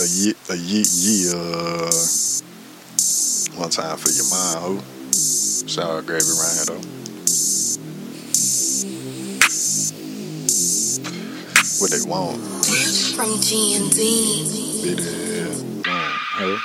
a year, a year, year. Uh, one time for your mind, ho. Sour gravy around here, though. What they want? From G and D. Bit it, boom,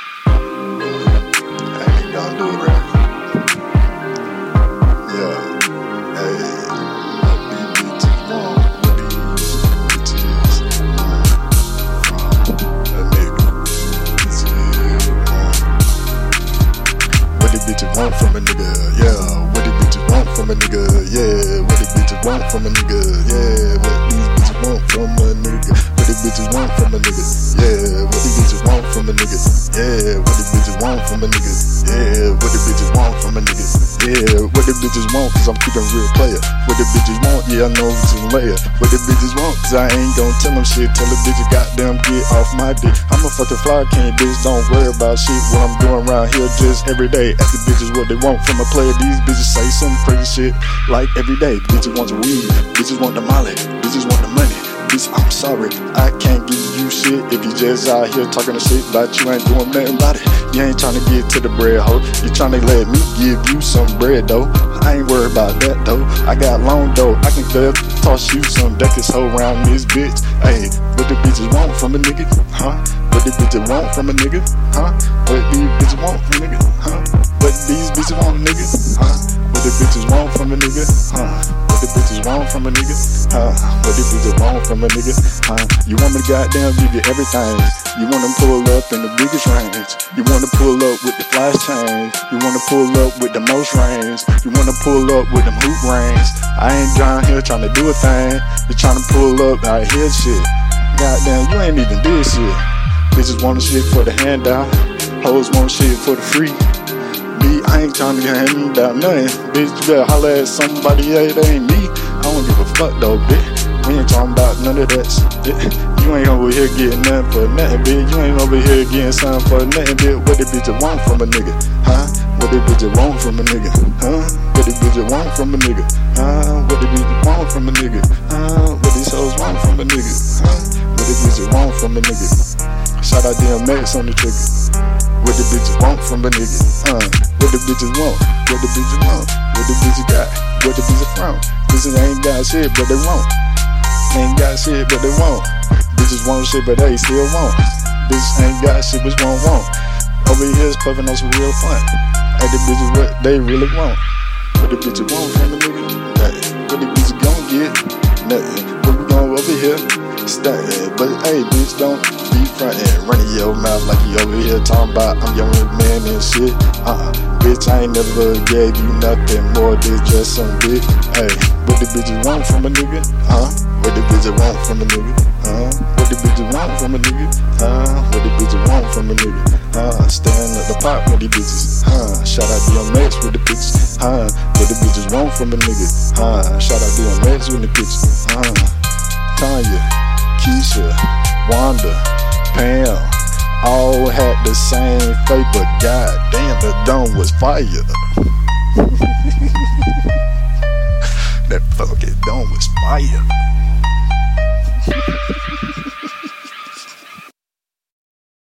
want from a nigga? Yeah, what these bitches want from a nigga? Yeah, what these bitches want from a nigga? Yeah, what these bitches want from a nigga? What these bitches want from a nigga? Yeah, what these bitches want from a nigga? Yeah, what these bitches want from a nigga? Yeah, what these bitches want from a nigga? Yeah, what the bitches want, cause I'm keeping real player. What the bitches want, yeah, I know it's a layer. What the bitches want, cause I ain't gon' tell them shit. Tell the bitches, goddamn, get off my dick. I'm a fucking fly king, bitch, don't worry about shit. What I'm doing around here just every day. Ask the bitches what they want from a player. These bitches say some crazy shit like every day. Bitches want the weed, bitches want the molly, bitches want the money. Bitch, I'm sorry, I can't give you shit if you just out here talking the shit about you ain't doing nothing about it. You ain't trying to get to the bread hoe. You trying to let me give you some bread though. I ain't worried about that though. I got long though. I can clear toss you some decades hoe around this bitch. Hey, what the bitches want from a nigga? Huh? What the bitches want from a nigga? Huh? Want from a nigga? Huh? What the bitches want from a nigga? Huh? You want me to goddamn give you everything? You wanna pull up in the biggest range? You wanna pull up with the flash chains. You wanna pull up with the most range? You wanna pull up with them hoop rings? I ain't down here trying to do a thing. You trying to pull up out here shit? Goddamn, you ain't even did shit. Bitches want shit for the handout. Hoes want shit for the free. Me, I ain't trying to get hand out nothing. Bitch, you better holler at somebody, hey, that ain't me. I don't give a fuck though, bitch. We ain't talking about none of that shit. You ain't over here getting nothing for nothing, bitch. You ain't over here getting something for nothing, bitch. What the bitch want from a nigga? Huh? What the bitch want from a nigga? Huh? What the bitch want from a nigga? Huh? What the bitch want from a nigga? Huh? What these hoes want from a nigga? Huh? What the bitch want from a nigga? Shout out DMX on the trigger. What the bitches want from a nigga? Uh, what the bitches want? What the bitches want? What the bitches got? What the bitches from? Bitches ain't got shit, but they want. Ain't got shit, but they want. Bitches want shit, but they still want. Bitches ain't got shit, but won't want. Over here is puffing on some real fun. Hey, the bitches what they really want. What the bitches want from a nigga? Hey, what the bitches gon' get? Nothing. What we gon' over here? Stay. But hey, bitch, don't be frontin', running your mouth like you over here talking about I'm your man and shit. Uh, uh bitch, I ain't never gave you nothing more than just some dick. Hey, what the bitches want from a nigga? Huh? What the bitches want from a nigga? Huh? What the bitches want from a nigga? Huh? What the bitches want from a nigga? Huh? Stand at the pop with the bitches. Huh? Shout out DMX with the bitches. Huh? What the bitches want from a nigga? Huh? Shout out DMX with the bitches. Huh? Tanya, Keisha, Wanda, Pam, all had the same fate, but goddamn, the dome was fire. that fucking dome was fire.